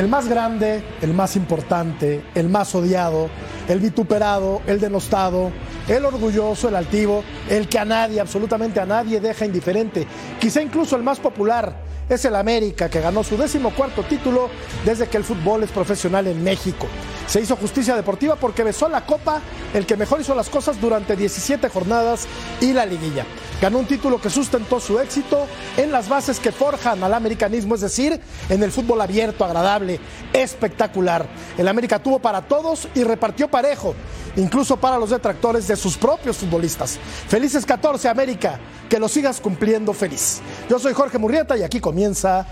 El más grande, el más importante, el más odiado, el vituperado, el denostado, el orgulloso, el altivo, el que a nadie, absolutamente a nadie deja indiferente, quizá incluso el más popular, es el América, que ganó su décimo cuarto título desde que el fútbol es profesional en México. Se hizo justicia deportiva porque besó la copa, el que mejor hizo las cosas durante 17 jornadas y la liguilla. Ganó un título que sustentó su éxito en las bases que forjan al americanismo, es decir, en el fútbol abierto, agradable, espectacular. El América tuvo para todos y repartió parejo, incluso para los detractores de sus propios futbolistas. Felices 14 América, que lo sigas cumpliendo feliz. Yo soy Jorge Murrieta y aquí comienza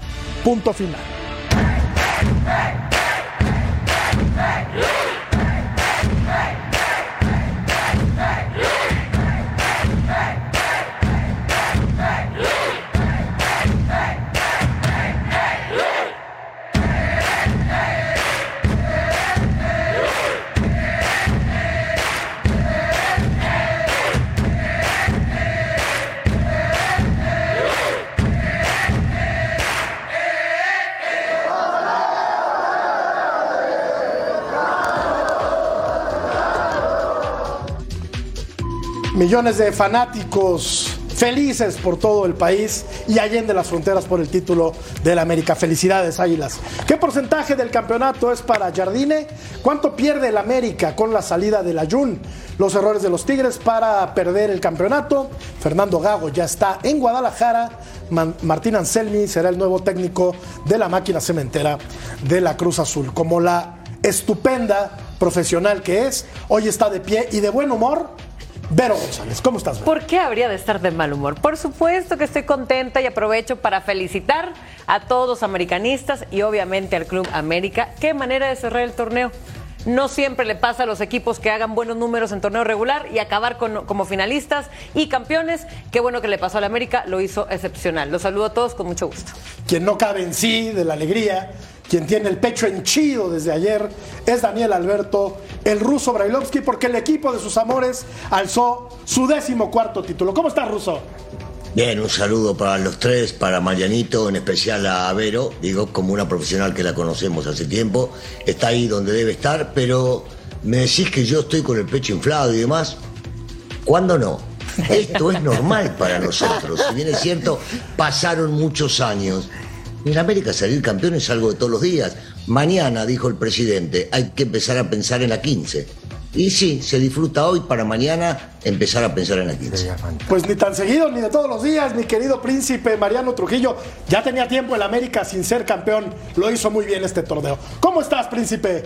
punto final. Hey! Hey! Hey! Hey! Millones de fanáticos felices por todo el país y allende las fronteras por el título del América. Felicidades, Águilas. ¿Qué porcentaje del campeonato es para Jardine? ¿Cuánto pierde el América con la salida de la Jun? Los errores de los Tigres para perder el campeonato. Fernando Gago ya está en Guadalajara. Martín Anselmi será el nuevo técnico de la máquina cementera de la Cruz Azul. Como la estupenda profesional que es, hoy está de pie y de buen humor Vero González, ¿cómo estás? ¿Por qué habría de estar de mal humor? Por supuesto que estoy contenta y aprovecho para felicitar a todos los americanistas y obviamente al Club América. Qué manera de cerrar el torneo. No siempre le pasa a los equipos que hagan buenos números en torneo regular y acabar como finalistas y campeones. Qué bueno que le pasó al América, lo hizo excepcional. Los saludo a todos con mucho gusto. Quien no cabe en sí de la alegría quien tiene el pecho henchido desde ayer es Daniel Alberto, el ruso Brailovsky, porque el equipo de sus amores alzó su décimo cuarto título. ¿Cómo estás, ruso? Bien, un saludo para los tres, para Marianito, en especial a Vero, digo, como una profesional que la conocemos hace tiempo, está ahí donde debe estar, pero me decís que yo estoy con el pecho inflado y demás. ¿Cuándo no? Esto es normal para nosotros. Si bien es cierto, pasaron muchos años en América salir campeón es algo de todos los días. Mañana, dijo el presidente, hay que empezar a pensar en la 15. Y sí, se disfruta hoy para mañana empezar a pensar en la 15. Pues ni tan seguido ni de todos los días, mi querido príncipe Mariano Trujillo. Ya tenía tiempo el América sin ser campeón. Lo hizo muy bien este torneo. ¿Cómo estás, príncipe?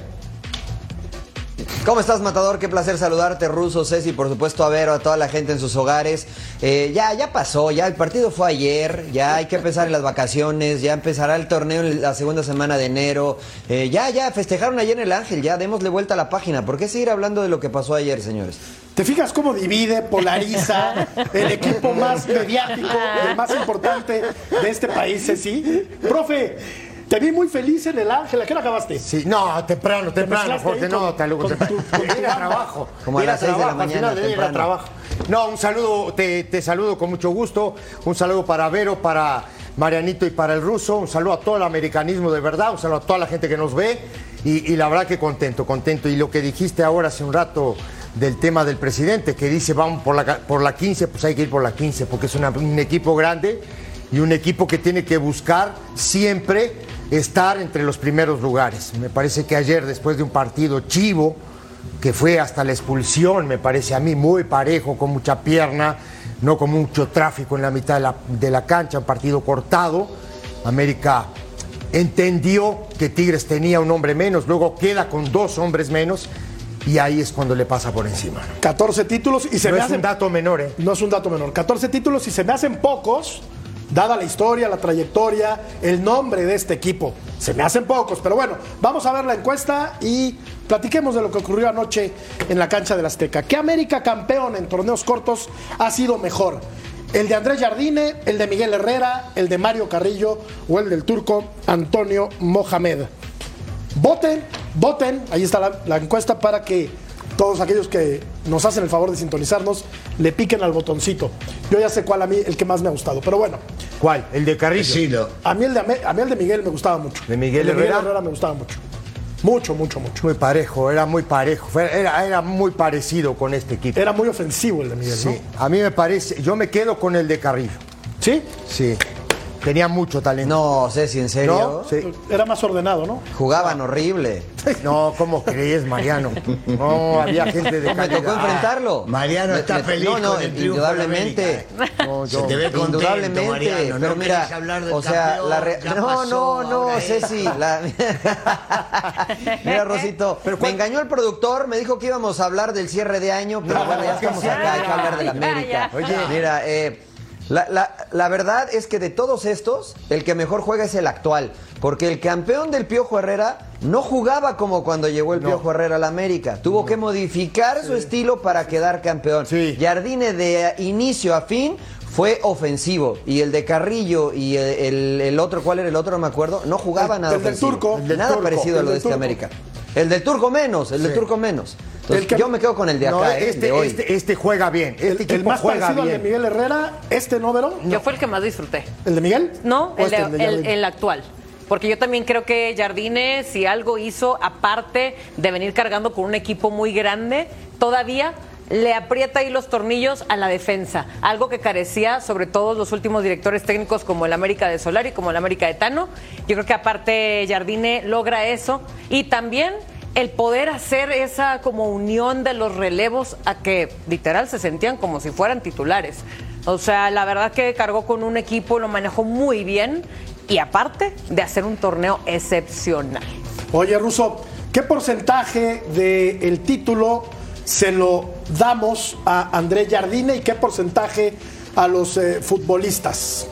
¿Cómo estás, Matador? Qué placer saludarte, Ruso, Ceci, por supuesto a Vero, a toda la gente en sus hogares. Eh, ya, ya pasó, ya el partido fue ayer, ya hay que empezar en las vacaciones, ya empezará el torneo en la segunda semana de enero. Eh, ya, ya, festejaron ayer en el Ángel, ya démosle vuelta a la página. ¿Por qué seguir hablando de lo que pasó ayer, señores? ¿Te fijas cómo divide, polariza el equipo más mediático, el más importante de este país, Ceci? Profe, te vi muy feliz en el Ángel. ¿A qué hora acabaste? Sí, no, temprano, temprano, porque no, te lo trabajo. Como a las 6 de la mañana. Temprano. trabajo. No, un saludo, te, te saludo con mucho gusto. Un saludo para Vero, para Marianito y para el ruso. Un saludo a todo el americanismo de verdad. Un saludo a toda la gente que nos ve. Y, la verdad que contento, contento. Y lo que dijiste ahora hace un rato del tema del presidente, que dice vamos por la, por la 15, pues hay que ir por la 15, porque es un equipo grande y un equipo que tiene que buscar siempre estar entre los primeros lugares. Me parece que ayer, después de un partido chivo, que fue hasta la expulsión, me parece a mí muy parejo, con mucha pierna, no con mucho tráfico en la mitad de la, de la cancha, un partido cortado, América entendió que Tigres tenía un hombre menos, luego queda con dos hombres menos y ahí es cuando le pasa por encima. 14 títulos y se no me es un dato menor, ¿eh? No es un dato menor. 14 títulos y se me hacen pocos dada la historia, la trayectoria, el nombre de este equipo. Se me hacen pocos, pero bueno, vamos a ver la encuesta y platiquemos de lo que ocurrió anoche en la cancha del Azteca. ¿Qué América campeón en torneos cortos ha sido mejor? ¿El de Andrés Jardine, el de Miguel Herrera, el de Mario Carrillo o el del turco Antonio Mohamed? Voten, voten, ahí está la, la encuesta para que todos aquellos que nos hacen el favor de sintonizarnos le piquen al botoncito. Yo ya sé cuál a mí el que más me ha gustado. Pero bueno, ¿Cuál? El de Carrillo. Decilo. A mí el de, a mí el de Miguel me gustaba mucho. ¿De Miguel El Herrera? me gustaba mucho. Mucho, mucho, mucho. Muy parejo, era muy parejo. Era, era muy parecido con este equipo. Era muy ofensivo el de Miguel, Sí, a mí me parece, yo me quedo con el de Carrillo. ¿no? ¿Sí? Sí. Tenía mucho talento. No, Ceci, ¿en serio? ¿No? Sí. Era más ordenado, ¿no? Jugaban horrible. No, ¿cómo crees, Mariano? No, había gente de Me calidad. tocó enfrentarlo. Mariano Me- está me- feliz no, no, con el triunfo indudablemente. Se te ve contento, Indudablemente, Mariano. pero no mira, hablar del o sea, campeón, la re- no, pasó, no, no, Ceci, la- mira Rosito, me engañó el productor, me dijo que íbamos a hablar del cierre de año, pero No, bueno, ya estamos acá, hay que hablar de la América. Oye. mira, eh, la, la- la verdad es que de todos estos, el que mejor juega es el actual, porque el campeón del Piojo Herrera no jugaba como cuando llegó el Piojo Herrera a la América, tuvo que modificar su estilo para quedar campeón. Sí. Jardine de inicio a fin fue ofensivo y el de Carrillo y el, el- el otro, ¿cuál era el otro? No me acuerdo. No jugaba El- nada el del ofensivo. Turco. El del nada Turco. parecido a lo de del este. América. El del Turco menos, el del Sí. Turco menos. Entonces, El que- yo me quedo con el de acá, No, eh, este, de hoy. este, este juega bien. Este El, más juega parecido al de bien. Miguel Herrera, este no, Vero. Yo fue el que más disfruté. ¿El de Miguel? No, ¿O el, este, de- el de el- Jardine? el actual. Porque yo también creo que Jardine, si algo hizo, aparte de venir cargando con un equipo muy grande, todavía le aprieta ahí los tornillos a la defensa. Algo que carecía sobre todo los últimos directores técnicos como el América de Solari, como el América de Tano. Yo creo que aparte Jardine logra eso. Y también el poder hacer esa como unión de los relevos a que literal se sentían como si fueran titulares. O sea, la verdad que cargó con un equipo, lo manejó muy bien y aparte de hacer un torneo excepcional. Oye, Russo, ¿qué porcentaje del título se lo damos a Andrés Jardine y qué porcentaje a los eh, futbolistas?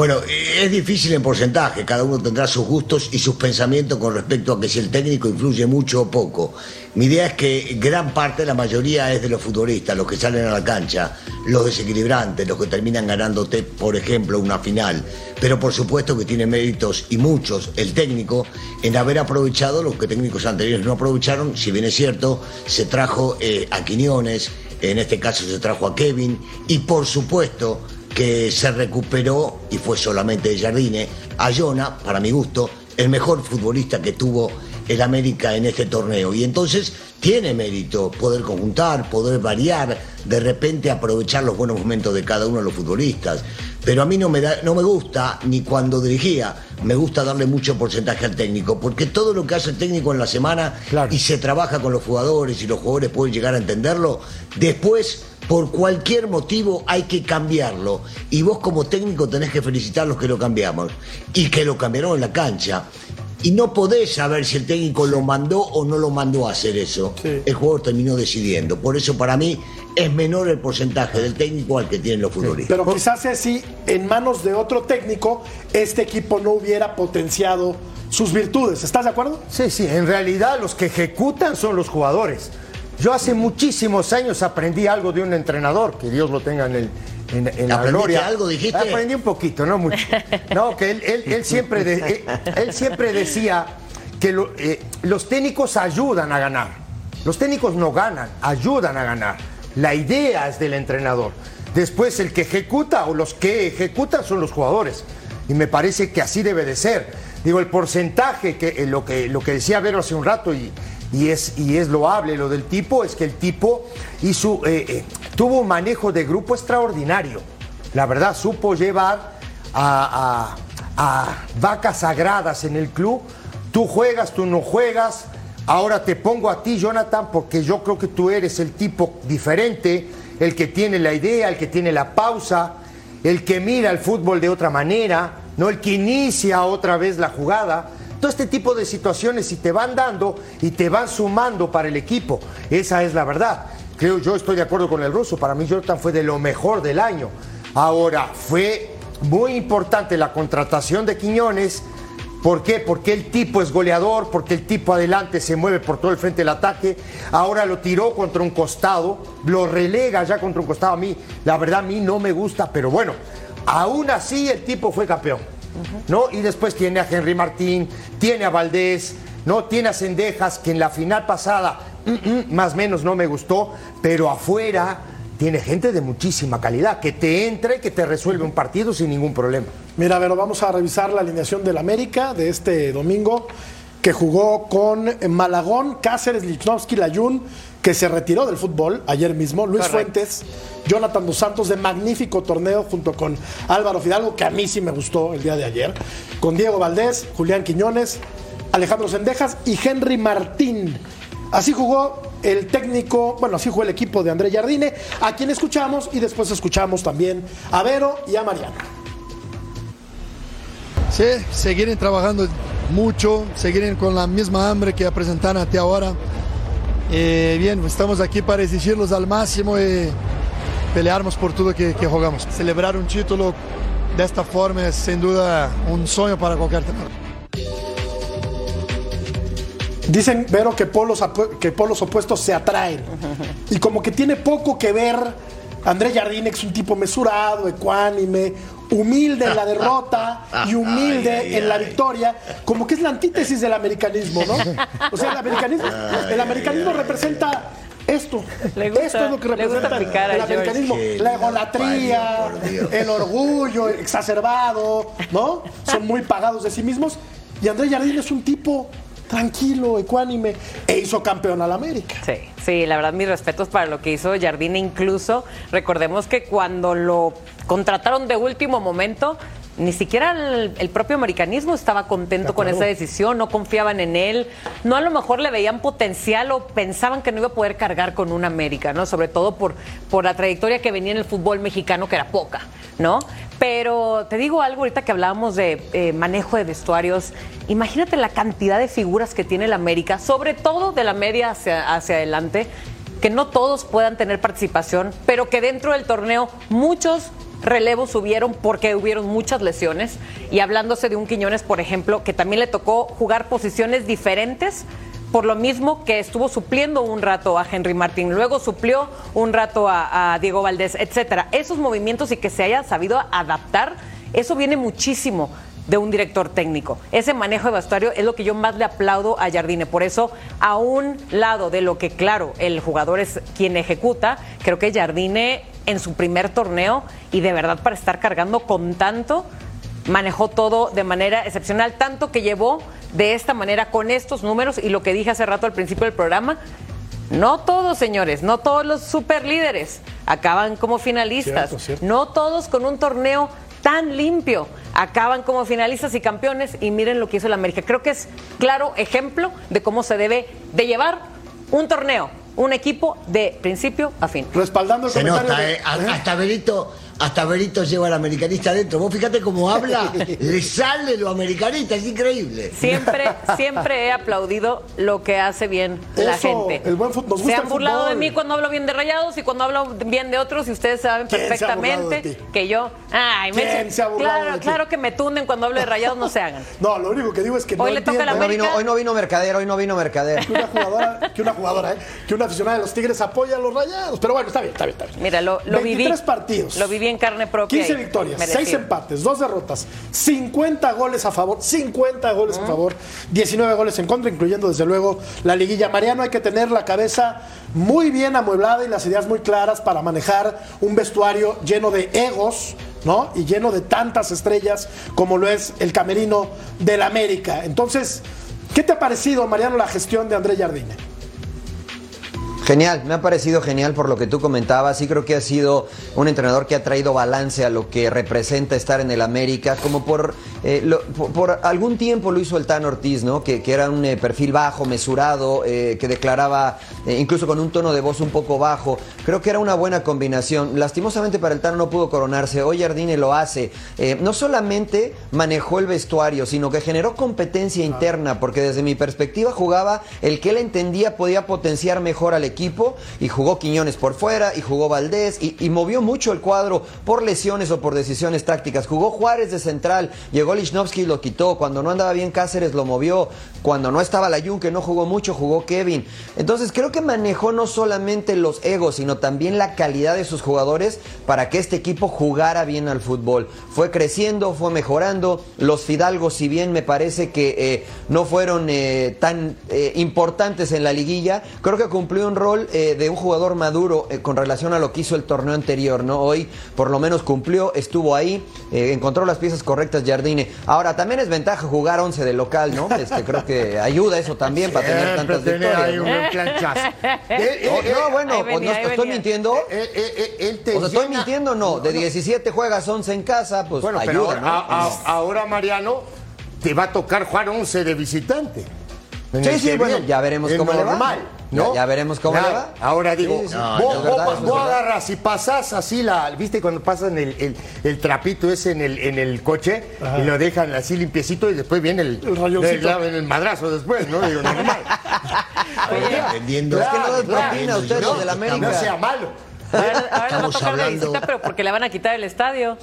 Bueno, eh, es difícil en porcentaje, cada uno tendrá sus gustos y sus pensamientos con respecto a que si el técnico influye mucho o poco. Mi idea es que gran parte, la mayoría es de los futbolistas, los que salen a la cancha, los desequilibrantes, los que terminan ganándote, por ejemplo, una final. Pero por supuesto que tiene méritos y muchos el técnico en haber aprovechado lo que técnicos anteriores no aprovecharon, si bien es cierto, se trajo eh, a Quiñones, en este caso se trajo a Kevin y por supuesto que se recuperó y fue solamente de Jardine a Jona, para mi gusto, el mejor futbolista que tuvo el América en este torneo. Y entonces tiene mérito poder conjuntar, poder variar, de repente aprovechar los buenos momentos de cada uno de los futbolistas. Pero a mí no me, da, no me gusta, ni cuando dirigía, me gusta darle mucho porcentaje al técnico, porque todo lo que hace el técnico en la semana Claro. y se trabaja con los jugadores y los jugadores pueden llegar a entenderlo, después por cualquier motivo hay que cambiarlo. Y vos como técnico tenés que felicitar a los que lo cambiamos y que lo cambiaron en la cancha. Y no podés saber si el técnico lo mandó o no lo mandó a hacer eso. Sí. El jugador terminó decidiendo. Por eso para mí es menor el porcentaje del técnico al que tienen los futbolistas. Pero quizás si en manos de otro técnico este equipo no hubiera potenciado sus virtudes. ¿Estás de acuerdo? Sí, sí, en realidad los que ejecutan son los jugadores. Yo hace muchísimos años aprendí algo de un entrenador, que Dios lo tenga en, el, en, en la ¿Aprendiste gloria. algo, dijiste? Aprendí un poquito, no mucho. No, que él, él- él siempre, de- él, él siempre decía que lo- eh, los técnicos ayudan a ganar. Los técnicos no ganan, ayudan a ganar. La idea es del entrenador. Después el que ejecuta o los que ejecutan son los jugadores. Y me parece que así debe de ser. Digo, el porcentaje, que eh, lo, que lo que decía Vero hace un rato y, y es, y es loable lo del tipo, es que el tipo hizo, eh, eh, tuvo un manejo de grupo extraordinario. La verdad, supo llevar a, a- vacas sagradas en el club. Tú juegas, tú no juegas. Ahora te pongo a ti, Jonathan, porque yo creo que tú eres el tipo diferente, el que tiene la idea, el que tiene la pausa, el que mira el fútbol de otra manera, no el que inicia otra vez la jugada. Todo este tipo de situaciones si te van dando y te van sumando para el equipo. Esa es la verdad. Creo yo estoy de acuerdo con el ruso. Para mí Jonathan fue de lo mejor del año. Ahora, fue muy importante la contratación de Quiñones. ¿Por qué? Porque el tipo es goleador, porque el tipo adelante se mueve por todo el frente del ataque. Ahora lo tiró contra un costado, lo relega ya contra un costado. A mí, la verdad, a mí no me gusta, pero bueno, aún así el tipo fue campeón. ¿No? Y después tiene a Henry Martín, tiene a Valdés, ¿no? Tiene a Cendejas, que en la final pasada, mm, mm, más o menos no me gustó, pero afuera tiene gente de muchísima calidad, que te entra y que te resuelve un partido sin ningún problema. Mira, pero vamos a revisar la alineación del América de este domingo, que jugó con Malagón, Cáceres, Lichnowsky, Layún, que se retiró del fútbol ayer mismo, Luis Fuentes, Jonathan Dos Santos, de magnífico torneo junto con Álvaro Fidalgo, que a mí sí me gustó el día de ayer, con Diego Valdés, Julián Quiñones, Alejandro Sendejas y Henry Martín. Así jugó el técnico, bueno, así jugó el equipo de André Jardine, a quien escuchamos y después escuchamos también a Vero y a Mariano. Sí, seguir trabajando mucho, seguir con la misma hambre que presentaron hasta ahora. Eh, bien, estamos aquí para exigirlos al máximo y pelearnos por todo que, que jugamos. Celebrar un título de esta forma es sin duda un sueño para cualquier temporada. Dicen, Vero, que polos, que polos opuestos se atraen. Y como que tiene poco que ver André Jardine, que es un tipo mesurado, ecuánime, humilde en la derrota y humilde en la victoria, como que es la antítesis del americanismo, ¿no? O sea, el americanismo, el americanismo representa esto. esto es lo que representa el americanismo. La egolatría, el orgullo exacerbado, ¿no? Son muy pagados de sí mismos. Y André Jardine es un tipo tranquilo, ecuánime, e hizo campeón al América. Sí, sí, la verdad, mis respetos para lo que hizo Jardine. Incluso, recordemos que cuando lo contrataron de último momento, ni siquiera el, propio americanismo estaba contento con esa decisión, no confiaban en él, no a lo mejor le veían potencial o pensaban que no iba a poder cargar con un América, ¿no? Sobre todo por, por la trayectoria que venía en el fútbol mexicano, que era poca, ¿no? Pero te digo algo ahorita que hablábamos de eh, manejo de vestuarios. Imagínate la cantidad de figuras que tiene el América, sobre todo de la media hacia, hacia adelante, que no todos puedan tener participación, pero que dentro del torneo muchos relevos subieron porque hubieron muchas lesiones. Y hablándose de un Quiñones, por ejemplo, que también le tocó jugar posiciones diferentes por lo mismo que estuvo supliendo un rato a Henry Martín, luego suplió un rato a, Diego Valdés, etcétera. Esos movimientos y que se haya sabido adaptar, eso viene muchísimo de un director técnico. Ese manejo de vestuario es lo que yo más le aplaudo a Jardine. Por eso, a un lado de lo que, claro, el jugador es quien ejecuta, creo que Jardine en su primer torneo y de verdad para estar cargando con tanto, manejó todo de manera excepcional, tanto que llevó de esta manera con estos números y lo que dije hace rato al principio del programa, no todos, señores, no todos los superlíderes acaban como finalistas, no todos con un torneo tan limpio acaban como finalistas y campeones. Y miren lo que hizo el América. Creo que es claro ejemplo de cómo se debe de llevar un torneo, un equipo de principio a fin. Respaldando el Se nota, ¿eh? hasta Benito hasta Berito lleva al americanista adentro. Vos fíjate cómo habla, le sale lo americanista, es increíble. Siempre, siempre he aplaudido lo que hace bien la gente. El buen fútbol, se han burlado de mí cuando hablo bien de rayados y cuando hablo bien de otros y ustedes saben perfectamente que yo. Ay, me, se ha claro, claro que me tunden cuando hablo de rayados, no se hagan. No, lo único que digo es que hoy le toca la hoy, no vino, hoy no vino Mercader, hoy no vino Mercader. Que una jugadora, que una jugadora, ¿eh? que una aficionada de los Tigres apoya a los rayados. Pero bueno, está bien, está bien, está bien. Mira, lo, lo viví. partidos. Lo viví en carne propia. 15 victorias, 6 empates, 2 derrotas, 50 goles a favor, 50 goles a favor, 19 goles en contra, incluyendo desde luego la liguilla. Mariano, hay que tener la cabeza muy bien amueblada y las ideas muy claras para manejar un vestuario lleno de egos. ¿no? Y lleno de tantas estrellas como lo es el camerino del América. Entonces, ¿qué te ha parecido, Mariano, la gestión de André Jardine? Genial, me ha parecido genial por lo que tú comentabas. Sí creo que ha sido un entrenador que ha traído balance a lo que representa estar en el América, como por, eh, por, algún tiempo lo hizo el Tan Ortiz, ¿no? Que, era un eh, perfil bajo, mesurado, eh, que declaraba incluso con un tono de voz un poco bajo. Creo que era una buena combinación. Lastimosamente para el Tan no pudo coronarse. Hoy Jardine lo hace. no solamente manejó el vestuario, sino que generó competencia interna, porque desde mi perspectiva jugaba el que él entendía podía potenciar mejor al equipo y jugó Quiñones por fuera y jugó Valdés y, movió mucho el cuadro por lesiones o por decisiones tácticas. Jugó Juárez de central, llegó Lichnowsky y lo quitó. Cuando no andaba bien Cáceres lo movió. Cuando no estaba Layun, que no jugó mucho, jugó Kevin. Entonces creo que manejó no solamente los egos, sino también la calidad de sus jugadores para que este equipo jugara bien al fútbol. Fue creciendo, fue mejorando. Los Fidalgos, si bien me parece que eh, no fueron eh, tan eh, importantes en la liguilla, creo que cumplió un rol eh, de un jugador maduro eh, con relación a lo que hizo el torneo anterior, ¿no? Hoy por lo menos cumplió, estuvo ahí, eh, encontró las piezas correctas Jardine. Ahora, también es ventaja jugar 11 de local, ¿no? Este, creo que ayuda eso también para tener tantas victorias. ¿no? Eh, eh, Oh, eh, no, bueno, ahí pues no, ¿estoy venía. mintiendo? eh, eh, eh, él te O sea, ¿estoy llena- mintiendo no? De 17 juegas 11 en casa, pues Bueno, pero ayuda, ahora, ¿no? a- a- ahora, Mariano, te va a tocar jugar 11 de visitante. Sí, sí, bueno, ya veremos Es cómo le va, normal, ¿no? ¿no? Ya- ya veremos cómo le va. Ahora digo, Sí, sí, sí. No, vos, no, vos- es verdad, vos es verdad. agarras y pasas así la, ¿viste cuando pasan el, el- el trapito ese en el, en el coche y lo dejan así limpiecito y después viene el, El rayoncito. el, el madrazo después, ¿no? Digo, normal. Oye, entendiendo. Pero es que no dan Claro, propina ustedes yo de la que América. No sea malo. Ahora, ahora les va a Estamos tocar de hablando- visita, pero porque le van a quitar el estadio.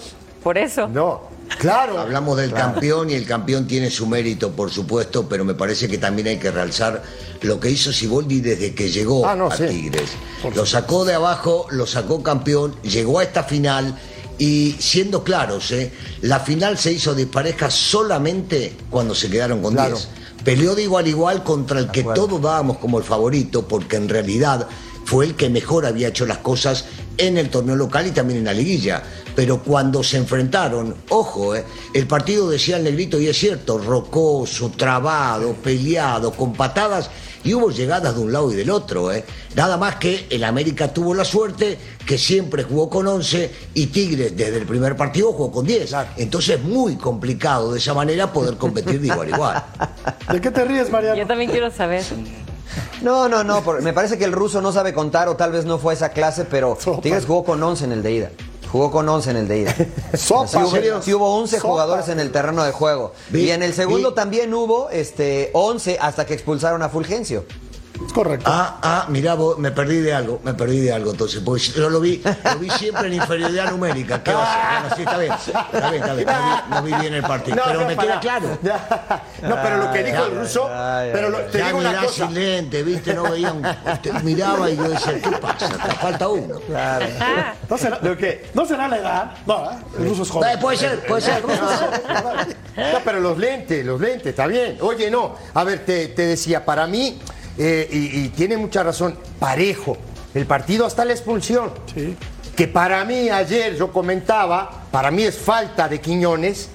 Por eso. No, claro. Hablamos del campeón y el campeón tiene su mérito, por supuesto, pero me parece que también hay que realzar lo que hizo Siboldi desde que llegó Ah, no, a sí. Tigres. Lo sacó de abajo, lo sacó campeón, llegó a esta final y siendo claros, ¿eh? la final se hizo dispareja solamente cuando se quedaron con Claro. 10. Peleó de igual a igual contra el que todos dábamos como el favorito, porque en realidad fue el que mejor había hecho las cosas en el torneo local y también en la liguilla. Pero cuando se enfrentaron, ojo, eh, el partido decía el negrito, y es cierto, rocoso, trabado, peleado, con patadas, y hubo llegadas de un lado y del otro. eh. Nada más que el América tuvo la suerte que siempre jugó con 11 y Tigres desde el primer partido jugó con 10. Entonces es muy complicado de esa manera poder competir de igual a igual. ¿De qué te ríes, Mariano? Yo también quiero saber. No, no, no, por- me parece que el ruso no sabe contar o tal vez no fue a esa clase, pero Sopa. Tigres jugó con 11 en el de ida. Jugó con 11 en el de ida. Sopa, Sí hubo, sí hubo 11 Sopa. jugadores en el terreno de juego. Vi- y en el segundo vi- también hubo este 11 hasta que expulsaron a Fulgencio. Es correcto. Ah, ah, mirá vos, me perdí de algo, me perdí de algo entonces, porque yo lo vi, lo vi siempre en inferioridad numérica. ¿Qué va a ser? Bueno, sí, está bien, está bien, está bien, no vi, no vi bien el partido, No, pero no, me para. queda claro. No, pero lo que dijo el ruso, pero lo- te Ya digo una cosa. sin lente, viste, no veía un, usted miraba y yo decía, ¿qué pasa? Te falta uno. Ah, ¿No será, ¿No será la edad? No, ¿eh? el ruso es Eh, joven. puede ser, puede ser. No, pero los lentes, los lentes, está bien. Oye, no, a ver, te, te decía, para mí, eh, y, y tiene mucha razón, parejo, el partido hasta la expulsión. Sí. Que para mí ayer yo comentaba, para mí es falta de Quiñones,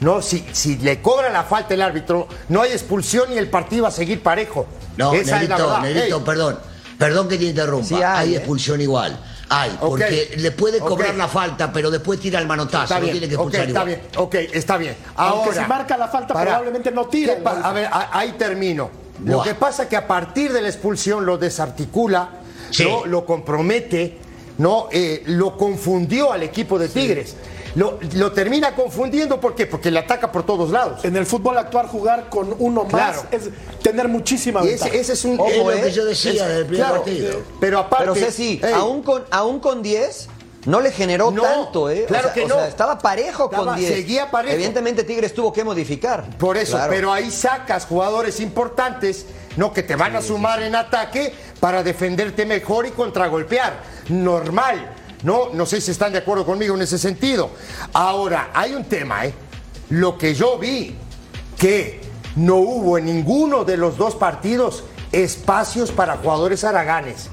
¿no? Si, si le cobra la falta el árbitro, no hay expulsión y el partido va a seguir parejo. No, Esa. Negrito, Ey, perdón, perdón que te interrumpa, Sí hay, hay, ¿eh? expulsión igual. Hay, porque le puede cobrar la falta, pero después tira el manotazo, Está bien, tiene que ok, expulsar está igual. bien, ok, está bien. Aunque Ahora, si marca la falta, probablemente no tire ¿Qué el pa- gol. A ver, ahí termino. Lo que pasa es que a partir de la expulsión lo desarticula, Sí. ¿no? lo compromete, ¿no? Eh, lo confundió al equipo de Tigres. Lo, lo termina confundiendo, ¿por qué? Porque le ataca por todos lados. En el fútbol actual, jugar con uno más es tener muchísima ventaja. ese, ese es un... Ojo, Es lo que yo decía Es- del primer claro, partido. eh, Pero aparte... Pero Ceci, aún con aún con 10 no le generó No, tanto, ¿eh? O claro sea- que o no. sea, estaba parejo Estaba- con 10. seguía parejo. Evidentemente Tigres tuvo que modificar. Por eso, Claro. pero ahí sacas jugadores importantes, ¿no? Que te van a sumar en ataque para defenderte mejor y contragolpear. Normal, ¿no? No sé si están de acuerdo conmigo en ese sentido. Ahora, hay un tema, ¿eh? Lo que yo vi, que no hubo en ninguno de los dos partidos espacios para jugadores araganes.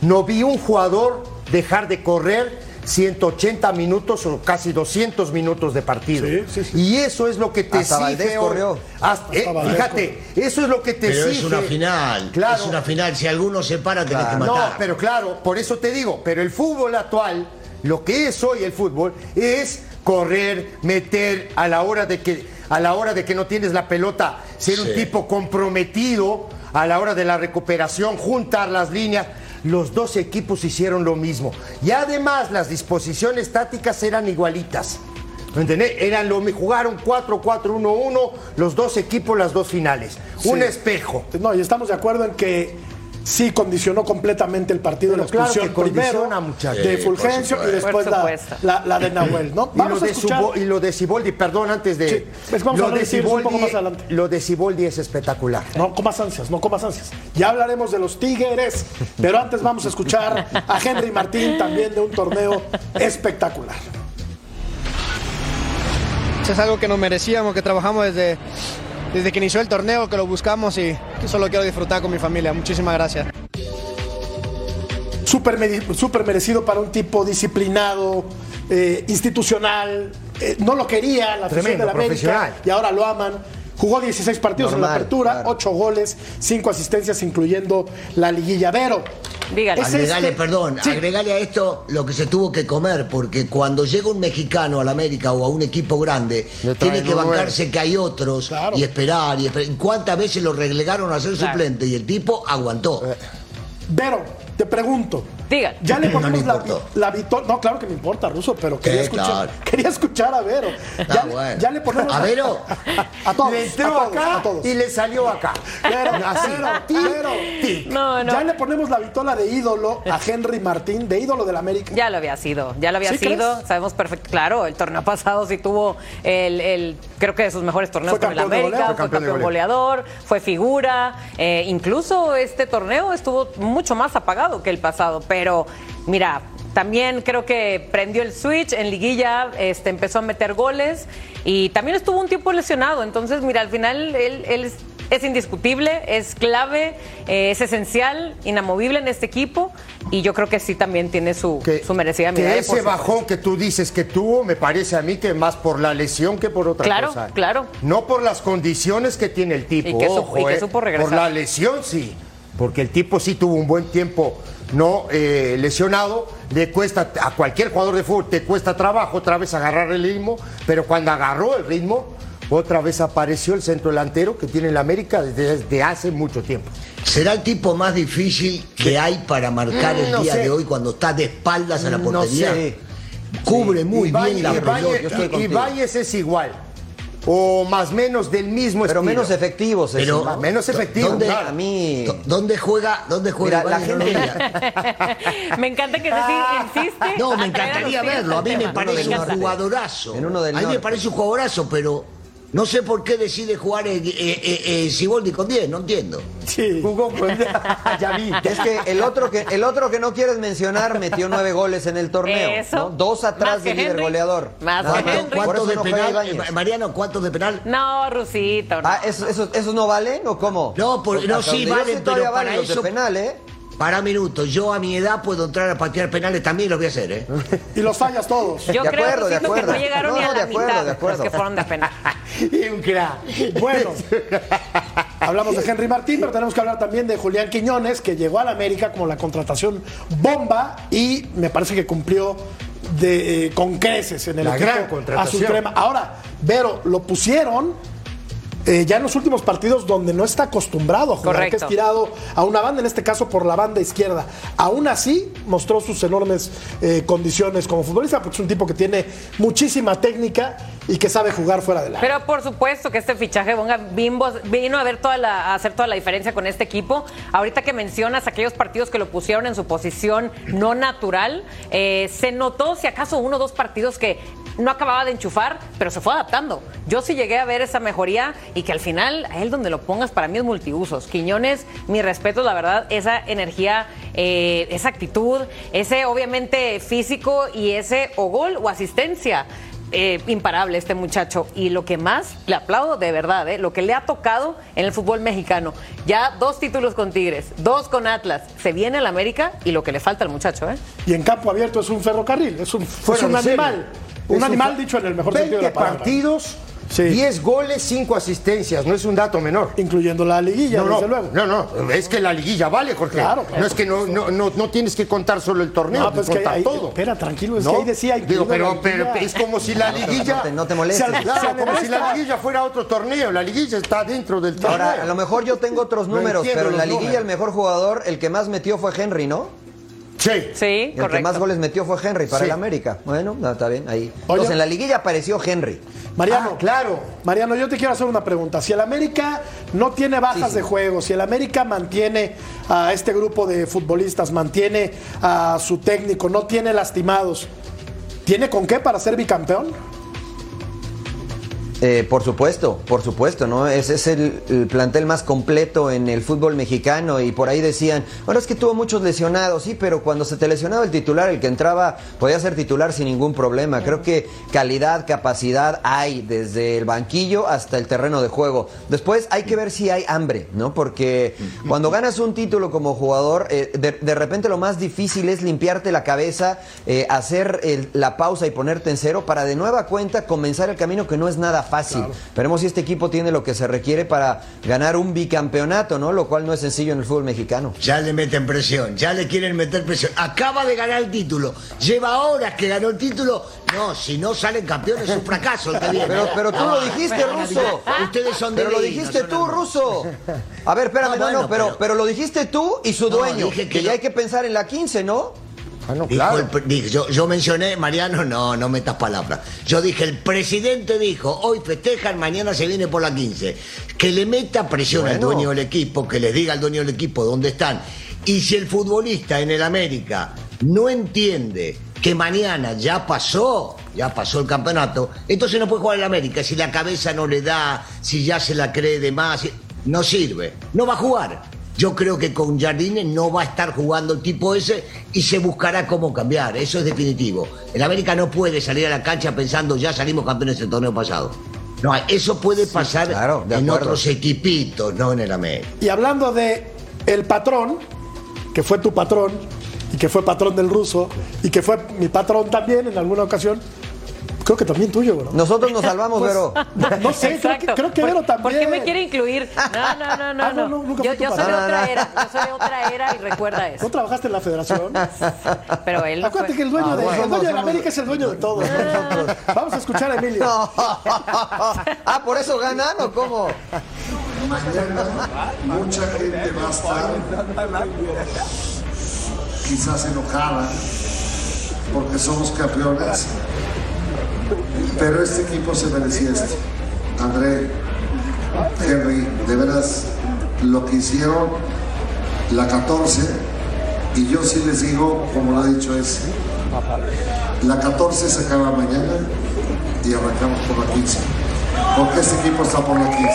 No vi un jugador dejar de correr 180 minutos o casi 200 minutos de partido. Sí, sí, sí. Y eso es lo que te Hasta exige corrió. Hasta- eh, Hasta fíjate, eso es lo que te Pero exige. es una final, Claro. es una final. Si alguno se para, tenés que No, pero claro, por eso te digo, pero el fútbol actual, lo que es hoy el fútbol, es correr, meter a la hora de que, a la hora de que no tienes la pelota, ser un tipo comprometido a la hora de la recuperación, juntar las líneas. Los dos equipos hicieron lo mismo. Y además las disposiciones tácticas eran igualitas. ¿Me entendés? Eran lo jugaron 4-4-1-1 los dos equipos las dos finales. Un espejo. No, y estamos de acuerdo en que sí condicionó completamente el partido Pero la claro expulsión que primero de Sí, Fulgencio y después la, la- la de Nahuel, ¿no? Y Vamos lo, a de escuchar. Subo- y lo de Siboldi, perdón, antes de. Sí, pues vamos a lo, hablar de de Tigres un poco más adelante. lo de Siboldi es espectacular. No comas ansias, no comas ansias. Ya hablaremos de los Tigres, pero antes vamos a escuchar a Henry Martín también de un torneo espectacular. Es algo que nos merecíamos, que trabajamos desde, desde que inició el torneo, que lo buscamos y que solo quiero disfrutar con mi familia. Muchísimas gracias. súper súper merecido para un tipo disciplinado, eh, institucional. Eh, no lo quería la afición de la América y ahora lo aman. Jugó 16 partidos en la apertura, claro. 8 goles, 5 asistencias, incluyendo la liguilla. Vero, Dígale. Agregale, este- perdón, Sí. agregale a esto lo que se tuvo que comer, porque cuando llega un mexicano a la América o a un equipo grande, tiene que bancarse que hay otros Claro. y esperar. Y esper- ¿Cuántas veces lo relegaron a ser Claro. suplente? Y el tipo aguantó. Vero, te pregunto. Dígale. Ya le ponemos la, la victoria. No, claro que me importa, Ruso, pero quería, Sí, escuchar, claro. quería escuchar a Vero. Ah, Ya, bueno. ya le ponemos ¿A la- Vero? A todos. Le entró a todos, acá a todos. y le salió acá. Vero. Vero, Vero. No, no. Ya le ponemos la vitola de ídolo a Henry Martín, de ídolo del América. Ya lo había sido, ya lo había ¿Sí sido, crees? sabemos perfecto. Claro, el torneo pasado sí tuvo el, el- creo que de sus mejores torneos Fue con el América, fue Fue campeón goleador, fue figura. eh, incluso este torneo estuvo mucho más apagado que el pasado, pero mira. También creo que prendió el switch en liguilla, este, empezó a meter goles y también estuvo un tiempo lesionado. Entonces, mira, al final él, él es, es indiscutible, es clave, eh, es esencial, inamovible en este equipo y yo creo que sí también tiene su, Que, su merecida que medalla. por ese bajón que tú dices que tuvo, me parece a mí que más por la lesión que por otra Claro, cosa. claro. No por las condiciones que tiene el tipo. Y que ojo, y que eh. supo regresar. Por la lesión, sí. Porque el tipo sí tuvo un buen tiempo no eh, lesionado. Le cuesta, a cualquier jugador de fútbol te cuesta trabajo otra vez agarrar el ritmo, pero cuando agarró el ritmo, otra vez apareció el centro delantero que tiene el América desde, desde hace mucho tiempo. ¿Será el tipo más difícil que hay para marcar el Mm, no día sé. de hoy cuando está de espaldas a la No portería? sé. Cubre muy bien la. Yo estoy. Ibáñez es igual. O más menos del mismo Pero estilo. menos efectivo, Ceci, Pero ¿no? menos efectivo, ¿Dónde, claro. A mí- ¿Dónde juega? ¿Dónde juega? Mira, la? No gente- me encanta que Ceci insiste. No, me encantaría verlo. A mí me parece un jugadorazo. En uno del a mí me parece un jugadorazo, pero no sé por qué decide jugar eh, eh, eh, Siboldi con 10, no entiendo. Sí. Jugó con... ya vi. Es que el otro que el otro que no quieres mencionar metió nueve goles en el torneo. Eso. ¿no? Dos atrás del líder goleador. Más Nada que ¿Cuánto- Henry. Por ¿Cuántos eso de no penal? Eh, Mariano, ¿cuántos de penal? No, Rusito. no. Ah, ¿esos, esos, esos no valen o cómo? No, por- no, sí valen, pero para valen los eso- de penal, ¿eh? Para minutos. Yo a mi edad puedo entrar a patear penales también, lo voy a hacer, ¿eh? Y los fallas todos. Yo de creo, acuerdo, de que acuerdo. no llegaron No, ni a no, la de acuerdo, mitad de acuerdo. los que fueron de penal. Y un crack. Bueno, hablamos de Henry Martín, pero tenemos que hablar también de Julián Quiñones, que llegó a la América como la contratación bomba y me parece que cumplió de, eh, con creces en el La equipo gran contratación. azul crema. Ahora, Vero, lo pusieron eh, ya en los últimos partidos donde no está acostumbrado a jugar, Correcto. que es tirado a una banda, en este caso por la banda izquierda. Aún así, mostró sus enormes eh, condiciones como futbolista, porque es un tipo que tiene muchísima técnica y que sabe jugar fuera del área. Pero por supuesto que este fichaje Bonga Bimbo vino a ver toda la, a hacer toda la diferencia con este equipo. Ahorita que mencionas aquellos partidos que lo pusieron en su posición no natural, eh, se notó si acaso uno o dos partidos que no acababa de enchufar, pero se fue adaptando. Yo sí llegué a ver esa mejoría y que al final, a él donde lo pongas, para mí es multiusos. Quiñones, mi respeto, la verdad, esa energía, eh, esa actitud, ese obviamente físico y ese o gol o asistencia eh, imparable este muchacho. Y lo que más le aplaudo de verdad, eh, lo que le ha tocado en el fútbol mexicano. Ya dos títulos con Tigres, dos con Atlas. Se viene al América y lo que le falta al muchacho, ¿eh? Y en campo abierto es un ferrocarril, es un, es un animal. Un animal dicho en el mejor 20 sentido de la palabra. partidos, Sí. 10 goles, 5 asistencias. No es un dato menor. Incluyendo la liguilla, No, desde no, luego. no, no, es que la liguilla vale, Jorge. Claro, claro. No es que no, no, no, no tienes que contar solo el torneo, No, pues que contar ahí- todo. espera, tranquilo, es ¿No? que ahí decía Digo, pero, es como si la liguilla. no te- no te molestes. Se- Claro, se como si la liguilla fuera otro torneo. La liguilla está dentro del torneo. Ahora, a lo mejor yo tengo otros números, pero en la liguilla números. el mejor jugador, el que más metió fue Henry, ¿no? Sí. Sí, Y el que más goles metió fue Henry para Sí. el América. Bueno, no, está bien, ahí. Oye. Entonces, en la liguilla apareció Henry. Mariano, Ah, claro. Mariano, yo te quiero hacer una pregunta. Si el América no tiene bajas Sí, sí. de juego, si el América mantiene a este grupo de futbolistas, mantiene a su técnico, no tiene lastimados, ¿tiene con qué para ser bicampeón? Eh, por supuesto, por supuesto, ¿no? Ese es el, el plantel más completo en el fútbol mexicano y por ahí decían, bueno, es que tuvo muchos lesionados, sí, pero cuando se te lesionaba el titular, el que entraba podía ser titular sin ningún problema. Creo que calidad, capacidad hay desde el banquillo hasta el terreno de juego. Después hay que ver si hay hambre, ¿no? Porque cuando ganas un título como jugador, eh, de, de repente lo más difícil es limpiarte la cabeza, eh, hacer el- la pausa y ponerte en cero para de nueva cuenta comenzar el camino que no es nada fácil. Veremos si este equipo tiene lo que se requiere para ganar un bicampeonato, ¿no? Lo cual no es sencillo en el fútbol mexicano. Ya le meten presión, ya le quieren meter presión. Acaba de ganar el título. Lleva horas que ganó el título. No, si no salen campeones es un fracaso el que viene. Pero, pero tú Ah, lo dijiste, Ruso. Ustedes son Pero lo dijiste son tú. Ruso. A ver, espérame, no, bueno, no, pero, pero- pero lo dijiste tú y su No, dueño. dije que que ya hay que pensar en la 15, ¿no? Ah, no, Dijo claro. el pre- dije, yo, yo mencioné, Mariano, no, no metas palabras. Yo dije, el presidente dijo, hoy festejan, mañana se viene por la 15. Que le meta presión al dueño del equipo, que les diga al dueño del equipo dónde están. Y si el futbolista en el América no entiende que mañana ya pasó, ya pasó el campeonato, entonces no puede jugar en el América. Si la cabeza no le da, si ya se la cree de más, no sirve. No va a jugar. Yo creo que con Jardines no va a estar jugando el tipo ese y se buscará cómo cambiar. Eso es definitivo. El América no puede salir a la cancha pensando ya salimos campeones del torneo pasado. No, eso puede pasar claro, en otros equipitos, no en el América. Y hablando de el patrón, que fue tu patrón, y que fue patrón del ruso, y que fue mi patrón también en alguna ocasión, creo que también tuyo, ¿no? Nosotros nos salvamos, Pues, pero. no, no sé, creo que, creo que ¿Por- Vero también. ¿Por qué me quiere incluir? No, no, no, no. Ah, no, no. no, nunca yo yo soy de otra era. Yo soy de otra era y recuerda ¿No eso. trabajaste en la federación? Pero él no Acuérdate fue. que el dueño, Ah, de, bueno, el dueño de la somos- América es el dueño de todo. ¿no? Vamos a escuchar a Emilio. ah, ¿por eso ganan o cómo? Mañana mucha gente va a estar quizás enojada porque somos campeones, pero este equipo se merecía esto. André, Henry, de veras, lo que hicieron la 14, y yo sí les digo, como lo he dicho, es la 14 se acaba mañana y arrancamos por la 15, porque este equipo está por la 15.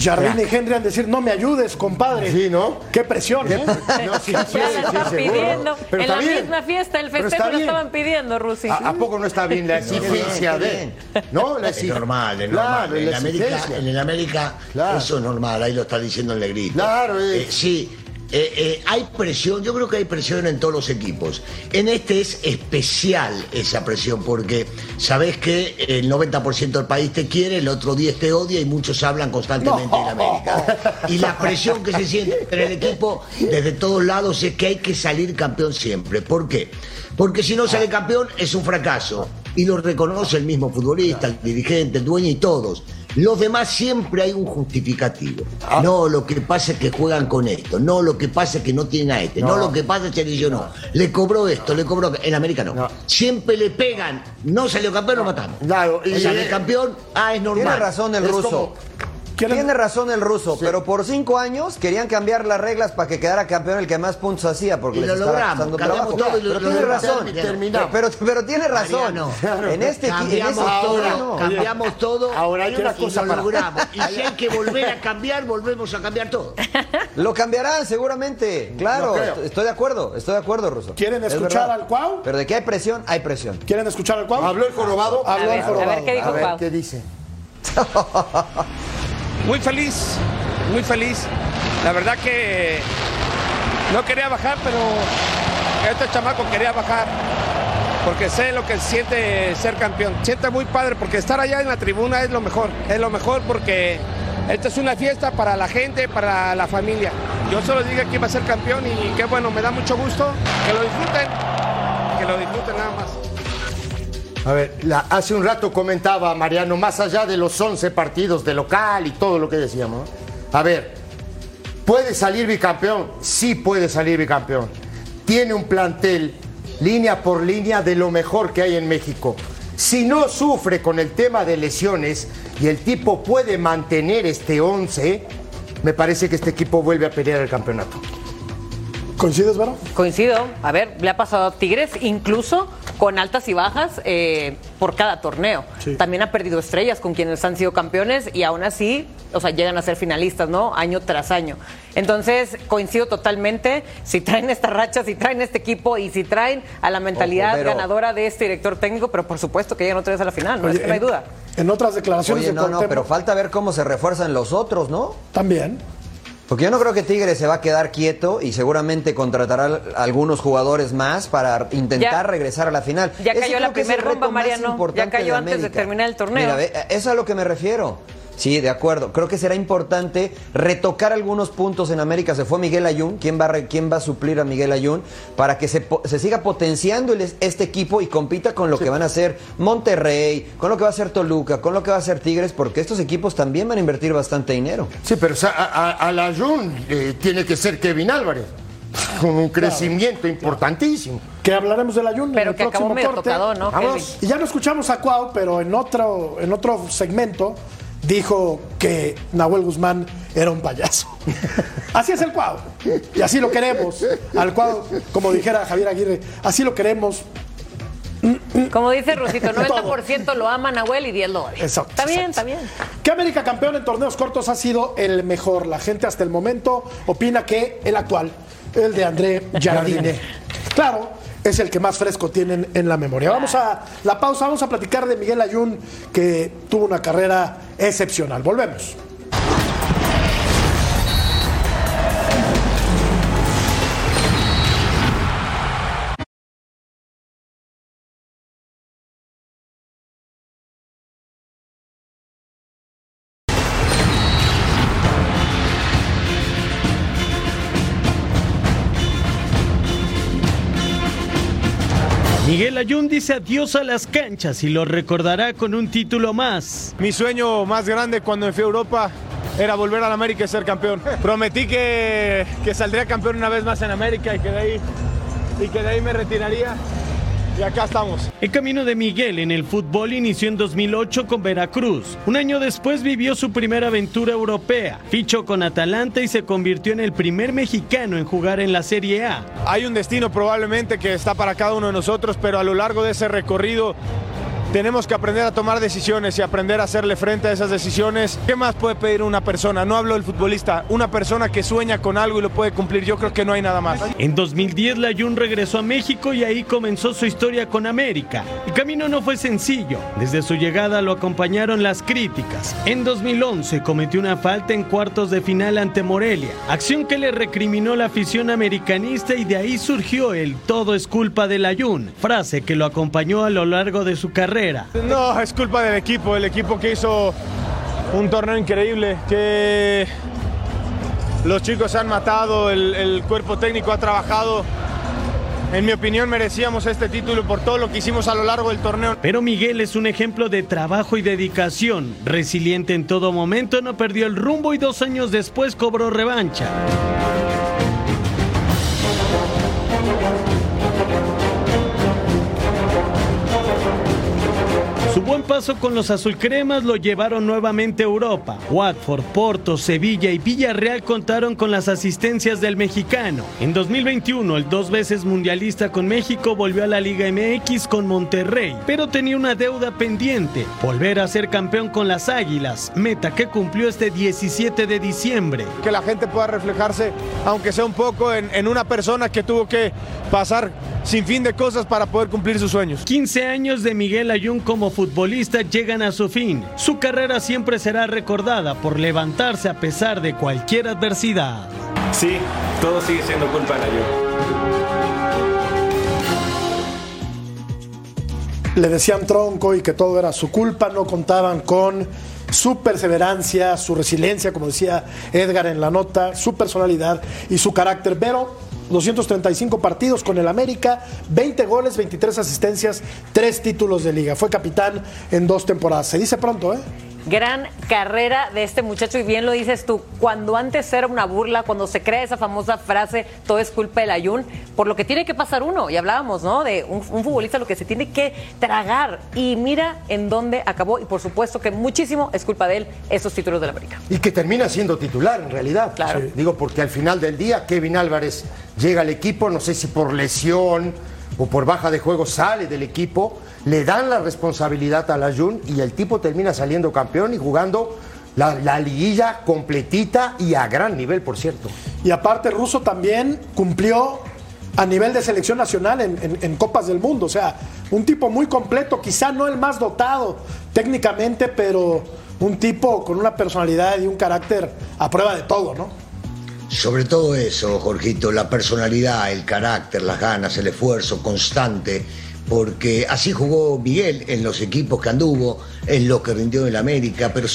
Jardín y Henry han de decir, no me ayudes, compadre. Sí, ¿no? Qué presión, ¿eh? No, sí, sí, Ya sí, la están pidiendo. Pero en la bien. misma fiesta, el festejo lo bien. estaban pidiendo, Rusi. ¿A, a poco no está bien la exigencia de.? ¿No? La Es normal, es Claro, normal. En, la América, en el América Claro. eso es normal, ahí lo está diciendo el negrito. Claro, Eh, sí, eh, eh, hay presión, yo creo que hay presión en todos los equipos. En este es especial esa presión porque sabes que el 90% del país te quiere, el otro 10 te odia y muchos hablan constantemente en América. Y la presión que se siente en el equipo desde todos lados es que hay que salir campeón siempre. ¿Por qué? Porque si no sale campeón es un fracaso. Y lo reconoce el mismo futbolista, el dirigente, el dueño y todos. Los demás siempre hay un justificativo. No, lo que pasa es que juegan con esto. No, lo que pasa es que no tienen a este. No, lo que pasa es que yo no. Le cobró esto, le cobró. En América no. No. Siempre le pegan. No salió campeón, lo matamos. Claro, y- y sale campeón, ah, es normal. Tiene razón el Es ruso. como- ¿Quieren- Tiene razón el ruso, pero por cinco años querían cambiar las reglas para que quedara campeón el que más puntos hacía, porque Y les lo estaba logramos, trabajo. todo y lo- pero lo tiene razón, terminamos. pero, pero tiene razón. En este equi- en ese cambiamos todo, equipo no. cambiamos todo. Ahora hay una y cosa lo para- logramos. Y si hay que volver a cambiar, volvemos a cambiar todo. Lo cambiarán seguramente, claro. No estoy de acuerdo, estoy de acuerdo, Ruso. ¿Quieren Es escuchar verdad. al Cuau? Pero de que hay presión, hay presión. ¿Quieren escuchar al Cuau? ¿Habló el jorobado? Habló el jorobado. a ver qué dijo A ver. ¿qué dice? Muy feliz, muy feliz. La verdad que no quería bajar, pero este chamaco quería bajar. Porque sé lo que siente ser campeón. Siente muy padre porque estar allá en la tribuna es lo mejor. Es lo mejor porque esta es una fiesta para la gente, para la familia. Yo solo digo que iba a ser campeón y qué bueno, me da mucho gusto. Que lo disfruten. Que lo disfruten nada más. A ver, la- hace un rato comentaba Mariano, más allá de los 11 partidos de local y todo lo que decíamos. A ver, ¿puede salir bicampeón? Sí puede salir bicampeón. Tiene un plantel, línea por línea, de lo mejor que hay en México. Si no sufre con el tema de lesiones y el tipo puede mantener este 11, me parece que este equipo vuelve a pelear el campeonato. ¿Coincides, Vero? Coincido. A ver, le ha pasado a Tigres, incluso con altas y bajas eh, por cada torneo. Sí. También ha perdido estrellas con quienes han sido campeones y aún así, o sea, llegan a ser finalistas, ¿no? Año tras año. Entonces, coincido totalmente. Si traen esta racha, si traen este equipo y si traen a la mentalidad pero- ganadora de este director técnico, pero por supuesto que llegan otra vez a la final, no, Oye, es que no hay duda. En otras declaraciones Oye, no, no, pero falta ver cómo se refuerzan los otros, ¿no? también. Porque yo no creo que Tigres se va a quedar quieto y seguramente contratará a algunos jugadores más para intentar Ya- regresar a la final. ya cayó la que es el primer rumba, reto más Mariano. Ya cayó antes de terminar el torneo. Mira, eso es a lo que me refiero. Sí, de acuerdo. Creo que será importante retocar algunos puntos en América. Se fue Miguel Ayun. ¿Quién va a, re- quién va a suplir a Miguel Ayun? Para que se, po- se siga potenciando el- este equipo y compita con lo que van a hacer Monterrey, con lo que va a hacer Toluca, con lo que va a hacer Tigres, porque estos equipos también van a invertir bastante dinero. Sí, pero o sea, a, a- a la Jun eh, tiene que ser Kevin Álvarez, con un crecimiento importantísimo. Que hablaremos del Ayun en Pero el que acabó próximo medio corte. tocado, ¿no, Vamos. Y ya no escuchamos a Cuau, pero en otro, en otro segmento dijo que Nahuel Guzmán era un payaso. Así es el Cuau. Y así lo queremos. Al Cuau, como dijera Javier Aguirre, así lo queremos. Como dice Rusito, 90% lo ama Nahuel y 10 lo odia. Exacto, Está bien, exacto. está bien. ¿Qué América campeón en torneos cortos ha sido el mejor? La gente hasta el momento opina que el actual, el de André Jardine. Claro, es el que más fresco tienen en la memoria. Vamos a la pausa, vamos a platicar de Miguel Ayun, que tuvo una carrera excepcional. Volvemos. Ayun dice adiós a las canchas y lo recordará con un título más. Mi sueño más grande cuando me fui a Europa era volver a la América y ser campeón. Prometí que, que saldría campeón una vez más en América y que de ahí, y que de ahí me retiraría. Y acá estamos. El camino de Miguel en el fútbol inició en 2008 con Veracruz. Un año después vivió su primera aventura europea. Fichó con Atalanta y se convirtió en el primer mexicano en jugar en la Serie A. Hay un destino probablemente que está para cada uno de nosotros, pero a lo largo de ese recorrido tenemos que aprender a tomar decisiones y aprender a hacerle frente a esas decisiones. ¿Qué más puede pedir una persona? No hablo del futbolista, una persona que sueña con algo y lo puede cumplir. Yo creo que no hay nada más. En 2010 Layún regresó a México y ahí comenzó su historia con América. El camino no fue sencillo. Desde su llegada lo acompañaron las críticas. En 2011 cometió una falta en cuartos de final ante Morelia, acción que le recriminó la afición americanista y de ahí surgió el todo es culpa del Layún, frase que lo acompañó a lo largo de su carrera. No, es culpa del equipo, el equipo que hizo un torneo increíble, que los chicos se han matado, el, el cuerpo técnico ha trabajado. En mi opinión merecíamos este título por todo lo que hicimos a lo largo del torneo. Pero Miguel es un ejemplo de trabajo y dedicación. Resiliente en todo momento, no perdió el rumbo y dos años después cobró revancha. Buen paso con los azulcremas lo llevaron nuevamente a Europa. Watford, Porto, Sevilla y Villarreal contaron con las asistencias del mexicano. En 2021, el dos veces mundialista con México volvió a la Liga MX con Monterrey, pero tenía una deuda pendiente, volver a ser campeón con las Águilas, meta que cumplió este 17 de diciembre. Que la gente pueda reflejarse, aunque sea un poco, en, en una persona que tuvo que pasar sin fin de cosas para poder cumplir sus sueños. 15 años de Miguel Ayun como futbolista llegan a su fin. Su carrera siempre será recordada por levantarse a pesar de cualquier adversidad. Sí, todo sigue siendo culpa de la Juve. le decían tronco y que todo era su culpa, no contaban con su perseverancia, su resiliencia, como decía Edgar en la nota, su personalidad y su carácter. Pero 235 partidos con el América, 20 goles, 23 asistencias, 3 títulos de liga. Fue capitán en dos temporadas. Se dice pronto, ¿eh? Gran carrera de este muchacho y bien lo dices tú, cuando antes era una burla, cuando se crea esa famosa frase, todo es culpa del Ayun, por lo que tiene que pasar uno, y hablábamos, ¿no? De un, un futbolista lo que se tiene que tragar y mira en dónde acabó y por supuesto que muchísimo es culpa de él esos títulos del América. Y que termina siendo titular en realidad. Claro. Sí, Digo, porque al final del día Kevin Álvarez llega al equipo, no sé si por lesión, o por baja de juego sale del equipo, le dan la responsabilidad a la Jun y el tipo termina saliendo campeón y jugando la, la liguilla completita y a gran nivel, por cierto. Y aparte, Russo también cumplió a nivel de selección nacional en, en- en Copas del Mundo. O sea, un tipo muy completo, quizá no el más dotado técnicamente, pero un tipo con una personalidad y un carácter a prueba de todo, ¿no? Sobre todo eso, Jorgito, la personalidad, el carácter, las ganas, el esfuerzo constante, porque así jugó Miguel en los equipos que anduvo, en lo que rindió en la América, pero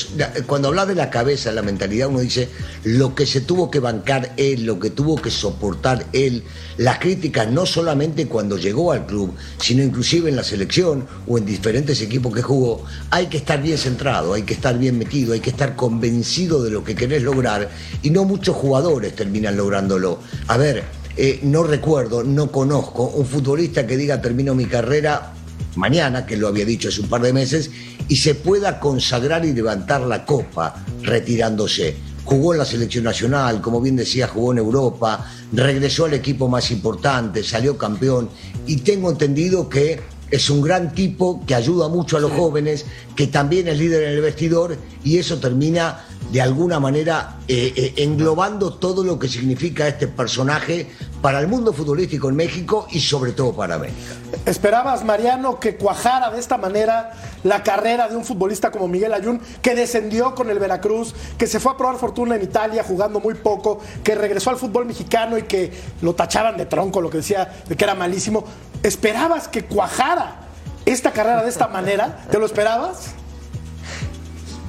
cuando habla de la cabeza, la mentalidad, uno dice lo que se tuvo que bancar él, lo que tuvo que soportar él, las críticas no solamente cuando llegó al club, sino inclusive en la selección o en diferentes equipos que jugó, hay que estar bien centrado, hay que estar bien metido, hay que estar convencido de lo que querés lograr y no muchos jugadores terminan lográndolo. A ver, eh, no recuerdo, no conozco un futbolista que diga termino mi carrera mañana, que lo había dicho hace un par de meses, y se pueda consagrar y levantar la copa retirándose. Jugó en la selección nacional, como bien decía, jugó en Europa, regresó al equipo más importante, salió campeón y tengo entendido que es un gran tipo que ayuda mucho a los jóvenes, que también es líder en el vestidor y eso termina de alguna manera eh, eh, englobando todo lo que significa este personaje para el mundo futbolístico en México y sobre todo para América. ¿Esperabas, Mariano, que cuajara de esta manera la carrera de un futbolista como Miguel Ayun, que descendió con el Veracruz, que se fue a probar fortuna en Italia jugando muy poco, que regresó al fútbol mexicano y que lo tachaban de tronco, lo que decía de que era malísimo? ¿Esperabas que cuajara esta carrera de esta manera? ¿Te lo esperabas?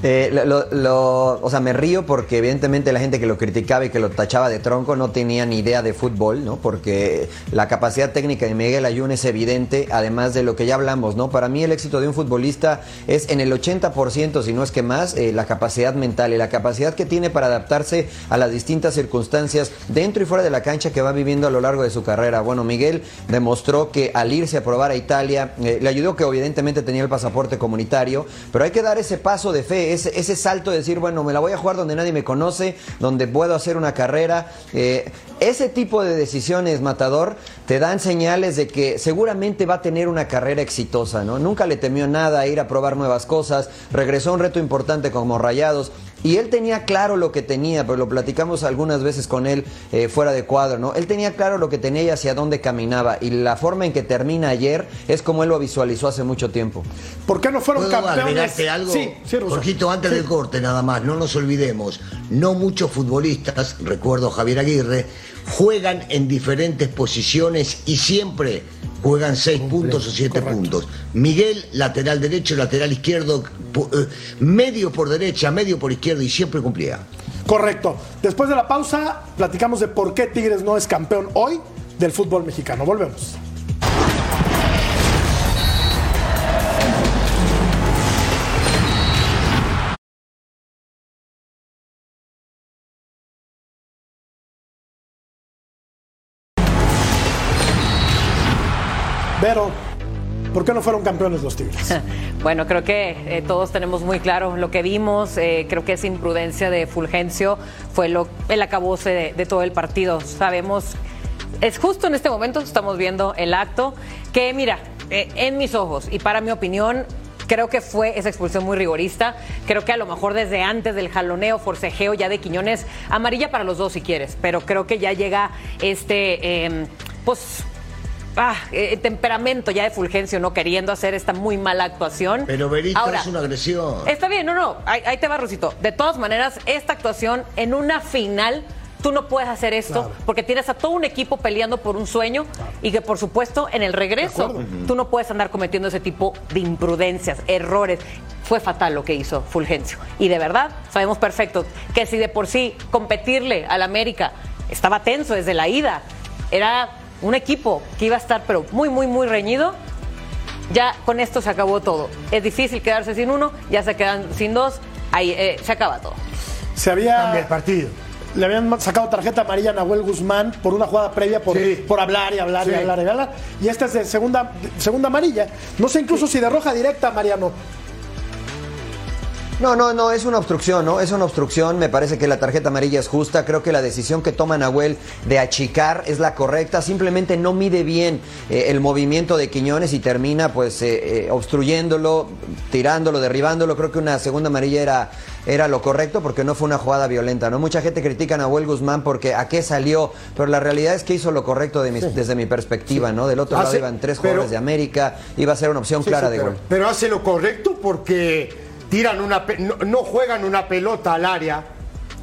Eh, lo, lo- o sea, me río porque evidentemente la gente que lo criticaba y que lo tachaba de tronco no tenía ni idea de fútbol, ¿no? Porque la capacidad técnica de Miguel Ayun es evidente, además de lo que ya hablamos, ¿no? Para mí el éxito de un futbolista es en el 80%, si no es que más, eh, la capacidad mental y la capacidad que tiene para adaptarse a las distintas circunstancias dentro y fuera de la cancha que va viviendo a lo largo de su carrera. Bueno, Miguel demostró que al irse a probar a Italia, eh, le ayudó que evidentemente tenía el pasaporte comunitario, pero hay que dar ese paso de fe, ese, salto de decir, bueno, me la voy a jugar donde nadie me conoce, donde puedo hacer una carrera. Eh, ese tipo de decisiones, Matador, te dan señales de que seguramente va a tener una carrera exitosa, ¿no? Nunca le temió nada ir a probar nuevas cosas, regresó a un reto importante como Rayados. Y él tenía claro lo que tenía, pero lo platicamos algunas veces con él eh, fuera de cuadro, ¿no? Él tenía claro lo que tenía y hacia dónde caminaba. Y la forma en que termina ayer es como él lo visualizó hace mucho tiempo. ¿Por qué no fueron ¿Puedo campeones? algo? Sí, sí. Jorgito, antes Sí. del corte nada más, no nos olvidemos, no muchos futbolistas, recuerdo a Javier Aguirre, juegan en diferentes posiciones y siempre juegan seis puntos o siete puntos. Miguel, lateral derecho, lateral izquierdo, eh, medio por derecha, medio por izquierdo y siempre cumplía. Correcto. Después de la pausa, platicamos de por qué Tigres no es campeón hoy del fútbol mexicano. Volvemos. Pero, ¿por qué no fueron campeones los Tigres? Bueno, creo que eh, todos tenemos muy claro lo que vimos. eh, creo que esa imprudencia de Fulgencio fue lo, el acabose de, todo el partido. Sabemos, es justo en este momento estamos viendo el acto que, mira, eh, en mis ojos y para mi opinión, Creo que fue esa expulsión muy rigorista. Creo que a lo mejor desde antes del jaloneo, forcejeo ya de Quiñones, amarilla para los dos si quieres, pero creo que ya llega este, eh, pues, ah, eh, temperamento ya de Fulgencio, no queriendo hacer esta muy mala actuación. Pero Berito Ahora, es una agresión. Está bien, no, no, ahí, ahí te va, Rusito. De todas maneras, esta actuación en una final, tú no puedes hacer esto Claro. porque tienes a todo un equipo peleando por un sueño y que, por supuesto, en el regreso, tú no puedes andar cometiendo ese tipo de imprudencias, errores. Fue fatal lo que hizo Fulgencio. Y de verdad, sabemos perfecto que si de por sí competirle al América estaba tenso desde la ida, era un equipo que iba a estar, pero muy, muy, muy reñido. Ya con esto se acabó todo. Es difícil quedarse sin uno, ya se quedan sin dos, ahí eh, se acaba todo. Se había. Cambia el partido. Le habían sacado tarjeta amarilla a Nahuel Guzmán por una jugada previa por, Sí. por hablar y hablar y hablar y hablar. Y esta es de segunda, de segunda amarilla. No sé incluso si de roja directa, Mariano. No, no, no, es una obstrucción, ¿no? Es una obstrucción. Me parece que la tarjeta amarilla es justa. Creo que la decisión que toma Nahuel de achicar es la correcta. Simplemente no mide bien eh, el movimiento de Quiñones y termina, pues, eh, eh, obstruyéndolo, tirándolo, derribándolo. Creo que una segunda amarilla era, era lo correcto porque no fue una jugada violenta, ¿no? Mucha gente critica a Nahuel Guzmán porque a qué salió, pero la realidad es que hizo lo correcto de mi- desde mi perspectiva, ¿no? Del otro lado iban tres pero- jugadores de América, iba a ser una opción clara de pero, gol. pero hace lo correcto porque tiran una no, no juegan una pelota al área,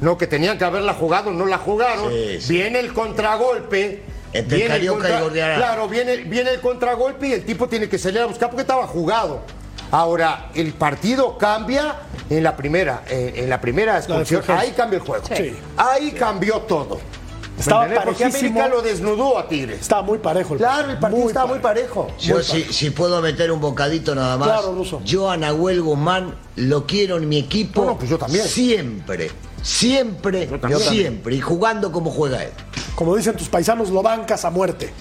no que tenían que haberla jugado, no la jugaron. Sí, sí. Viene el contragolpe. Entre viene el y. Claro, viene, viene el contragolpe y el tipo tiene que salir a buscar porque estaba jugado. Ahora, el partido cambia en la primera, eh, en la primera expulsión. Ahí cambia el juego. Sí. Ahí cambió todo. ¿Me Estaba? Porque parejísimo. América lo desnudó a Tigres. Estaba muy parejo el Claro, el partido estaba muy parejo. Yo Muy si, si puedo meter un bocadito nada más. Claro, Russo. Yo a Nahuel Guzmán lo quiero en mi equipo No, no, pues yo también. siempre. Siempre, también. siempre. Y jugando como juega él. Como dicen tus paisanos, lo bancas a muerte.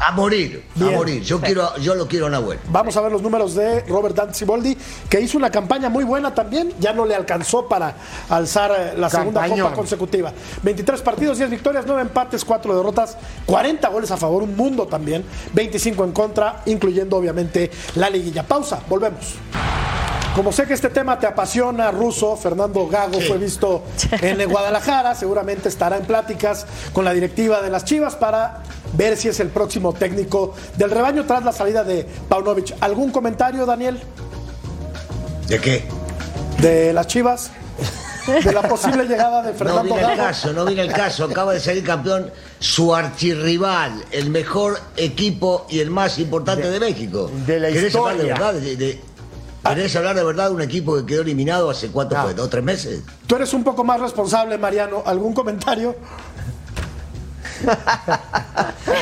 A morir, Bien. a morir. Yo quiero, yo lo quiero a Nahuel. Vamos a ver los números de Robert Danziboldi, que hizo una campaña muy buena también. Ya no le alcanzó para alzar eh, la segunda Campañón. copa consecutiva. 23 partidos, 10 victorias, 9 empates, 4 derrotas, 40 goles a favor, un mundo también, 25 en contra, incluyendo obviamente la liguilla. Pausa, volvemos. Como sé que este tema te apasiona, Ruso, Fernando Gago fue visto en Guadalajara, seguramente estará en pláticas con la directiva de las Chivas para ver si es el próximo técnico del rebaño tras la salida de Paunovic. ¿Algún comentario, Daniel, ¿De qué? de las Chivas? De la posible llegada de No Fernando viene el Gago. caso, no viene el caso. Acaba de salir campeón su archirrival, el mejor equipo y el más importante de, México. de la ¿Querés hablar de historia. verdad? De- de- ¿Querés hablar de verdad de un equipo que quedó eliminado hace cuánto fue? ¿Dos, tres meses? Tú eres un poco más responsable, Mariano. ¿Algún comentario?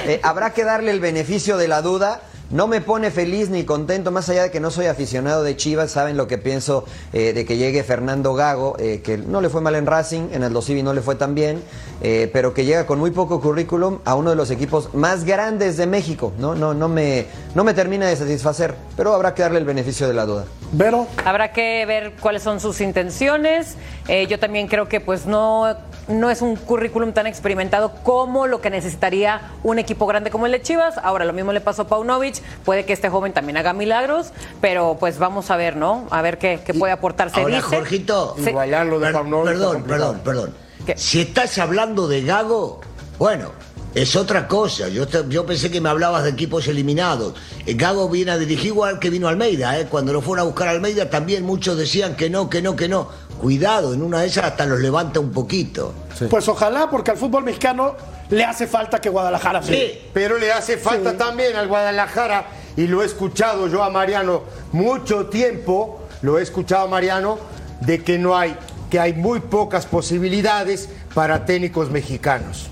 Eh, habrá que darle el beneficio de la duda. No me pone feliz ni contento, más allá de que no soy aficionado de Chivas, saben lo que pienso eh, de que llegue Fernando Gago, eh, que no le fue mal en Racing, en el Civi no le fue tan bien, eh, pero que llega con muy poco currículum a uno de los equipos más grandes de México. No, no, no, me, no me termina de satisfacer, pero habrá que darle el beneficio de la duda. Vero. Habrá que ver cuáles son sus intenciones. Eh, yo también creo que pues no, no es un currículum tan experimentado como lo que necesitaría un equipo grande como el de Chivas. Ahora, lo mismo le pasó a Paunovic. Puede que este joven también haga milagros, pero pues vamos a ver, ¿no? A ver qué, qué puede aportar. Se Ahora, dice- Jorgito, se- Igualarlo de Per- perdón, perdón, perdón. ¿Qué? Si estás hablando de Gago, bueno, es otra cosa. Yo, te- yo pensé que me hablabas de equipos eliminados. Eh, Gago viene a dirigir igual que vino Almeida. ¿eh? Cuando lo fueron a buscar a Almeida también muchos decían que no, que no, que no. Cuidado, en una de esas hasta los levanta un poquito. Pues ojalá, porque al fútbol mexicano le hace falta que Guadalajara Sí. Pero le hace falta Sí. también al Guadalajara, y lo he escuchado yo a Mariano mucho tiempo, lo he escuchado a Mariano, de que no hay, que hay muy pocas posibilidades para técnicos mexicanos.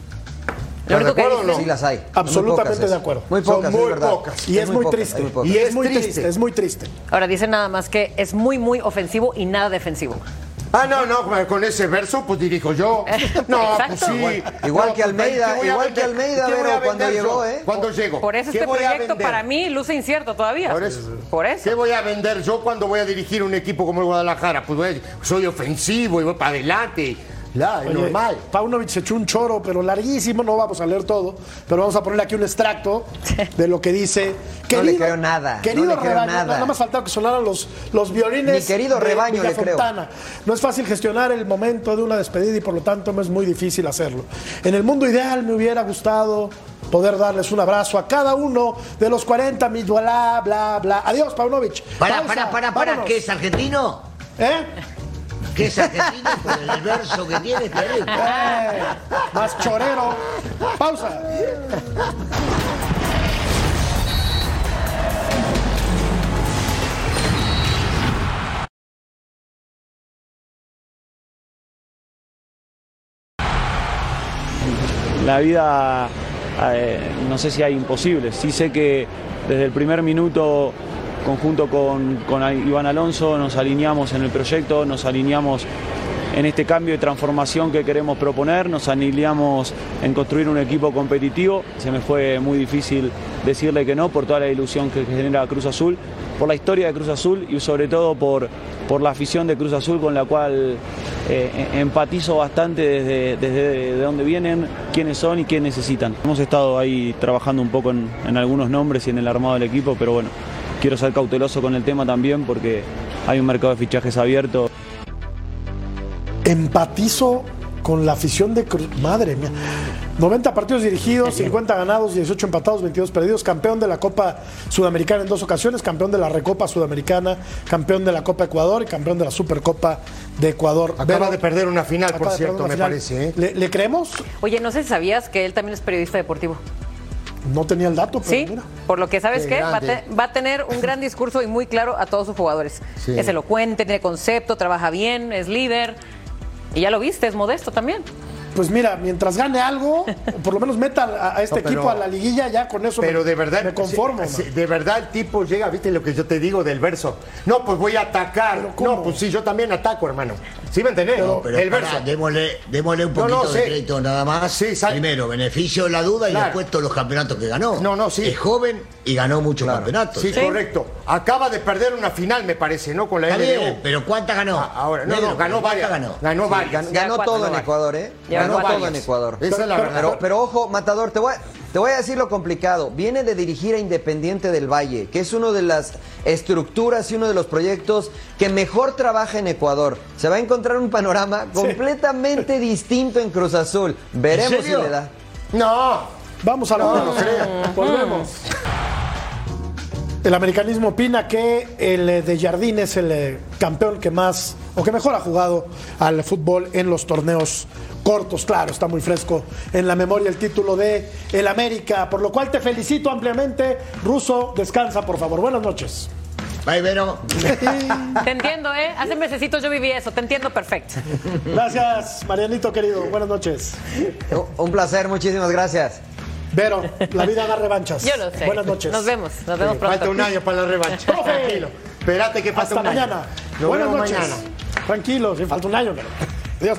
Lo único ¿Estás de que acuerdo o no? Sí las hay. Muy Absolutamente pocas, de acuerdo. Muy Son pocas, muy es verdad. pocas. Y es muy, pocas, triste. muy. Y es, muy triste. triste, es muy triste. Ahora dicen nada más que es muy, muy ofensivo y nada defensivo. Ah, no, no, con ese verso pues dirijo yo. No, pues sí. Igual- igual No, que pues, Almeida, ¿qué voy a igual que? Almeida, ¿Qué voy Vero, cuando llegó? ¿eh? Cuando llego. Por eso ¿Qué este proyecto para mí luce incierto todavía. Por eso. Por eso. ¿Qué voy a vender yo cuando voy a dirigir un equipo como el Guadalajara? Pues voy a- soy ofensivo y voy para adelante. Es Oye, normal. Paunovic se echó un choro, pero larguísimo, no vamos a leer todo, pero vamos a ponerle aquí un extracto de lo que dice. No le creo nada, Querido no le creo rebaño, nada. nada más faltaba que sonaran los, los violines. Mi querido de rebaño, le Villafontana. No es fácil gestionar el momento de una despedida y por lo tanto me es muy difícil hacerlo. En el mundo ideal me hubiera gustado poder darles un abrazo a cada uno de los 40 mil, bla, bla, bla. Adiós, Paunovic. Para, Pausa, para, para, para, vámonos. ¿qué es argentino? ¿Eh? ¿Qué es argentino? Por el verso que tiene, terrible. Eh, más chorero. Pausa. la vida eh, no sé si hay imposibles. Sí sé que desde el primer minuto, conjunto con, con Iván Alonso, nos alineamos en el proyecto, nos alineamos en este cambio de transformación que queremos proponer, nos alineamos en construir un equipo competitivo. Se me fue muy difícil decirle que no por toda la ilusión que genera Cruz Azul, por la historia de Cruz Azul y sobre todo por, por la afición de Cruz Azul con la cual eh, empatizo bastante desde, desde de dónde vienen, quiénes son y qué necesitan. Hemos estado ahí trabajando un poco en, en algunos nombres y en el armado del equipo, pero bueno, quiero ser cauteloso con el tema también porque hay un mercado de fichajes abierto. Empatizo con la afición de Cruz. Madre mía. 90 partidos dirigidos, 50 ganados, 18 empatados, 22 perdidos. Campeón de la Copa Sudamericana en dos ocasiones, campeón de la Recopa Sudamericana, campeón de la Copa Ecuador y campeón de la Supercopa de Ecuador. Acaba Vero, de perder una final, por cierto, me final. parece. ¿eh? ¿Le, le creemos? Oye, no sé si sabías que él también es periodista deportivo. No tenía el dato, pero Sí, mira. por lo que sabes Qué que va, a te- va a tener un gran discurso y muy claro a todos sus jugadores. Sí. Es elocuente, tiene concepto, trabaja bien, es líder. Y ya lo viste, es modesto también. Pues mira, mientras gane algo, por lo menos meta a, a este No, pero- equipo a la liguilla, ya con eso Pero me, de verdad, me conformo. sí, de verdad el tipo llega, viste lo que yo te digo del verso. No, pues voy a atacar. No, pues sí, yo también ataco, hermano. ¿Sí me entendés? No, pero el pará, verso. démosle, démosle un No, poquito no, de sí. crédito nada más. Primero, beneficio de la duda y Claro. después todos los campeonatos que ganó. No, no, sí. Es joven y ganó muchos campeonatos. Sí, correcto. Acaba de perder una final, me parece, ¿no? Con la Está LDU. bien, pero ¿cuántas ganó? Ah, ahora, no, no, ganó ¿cuántas varias. ganó? Ganó Sí, varias. Gan- Ganó todo en Ecuador, ¿eh? Ganó todo en Ecuador. Esa es la verdad. Pero, pero ojo, Matador, te voy, a, te voy a decir lo complicado. Viene de dirigir a Independiente del Valle, que es una de las estructuras y uno de los proyectos que mejor trabaja en Ecuador. Se va a encontrar un panorama completamente distinto en Cruz Azul. Veremos si le da. No. Vamos a la No, no creo. Volvemos. El americanismo opina que el eh, de Jardín es el eh, campeón que más o que mejor ha jugado al fútbol en los torneos cortos. Claro, está muy fresco en la memoria el título de el América, por lo cual te felicito ampliamente. Ruso, descansa, por favor. Buenas noches. Bye, Vero. Te entiendo, ¿eh? Hace mesecitos yo viví eso, te entiendo perfecto. Gracias, Marianito querido. Buenas noches. Un placer, muchísimas gracias. Vero, la vida da revanchas. Yo lo sé. Buenas noches. Nos vemos, nos vemos Sí, pronto. Falta un año para la revancha. Profe. Tranquilo. Espérate que falta Hasta un año. mañana. Nos Buenas noches. mañana. Tranquilos, sí, falta un año. pero- Adiós.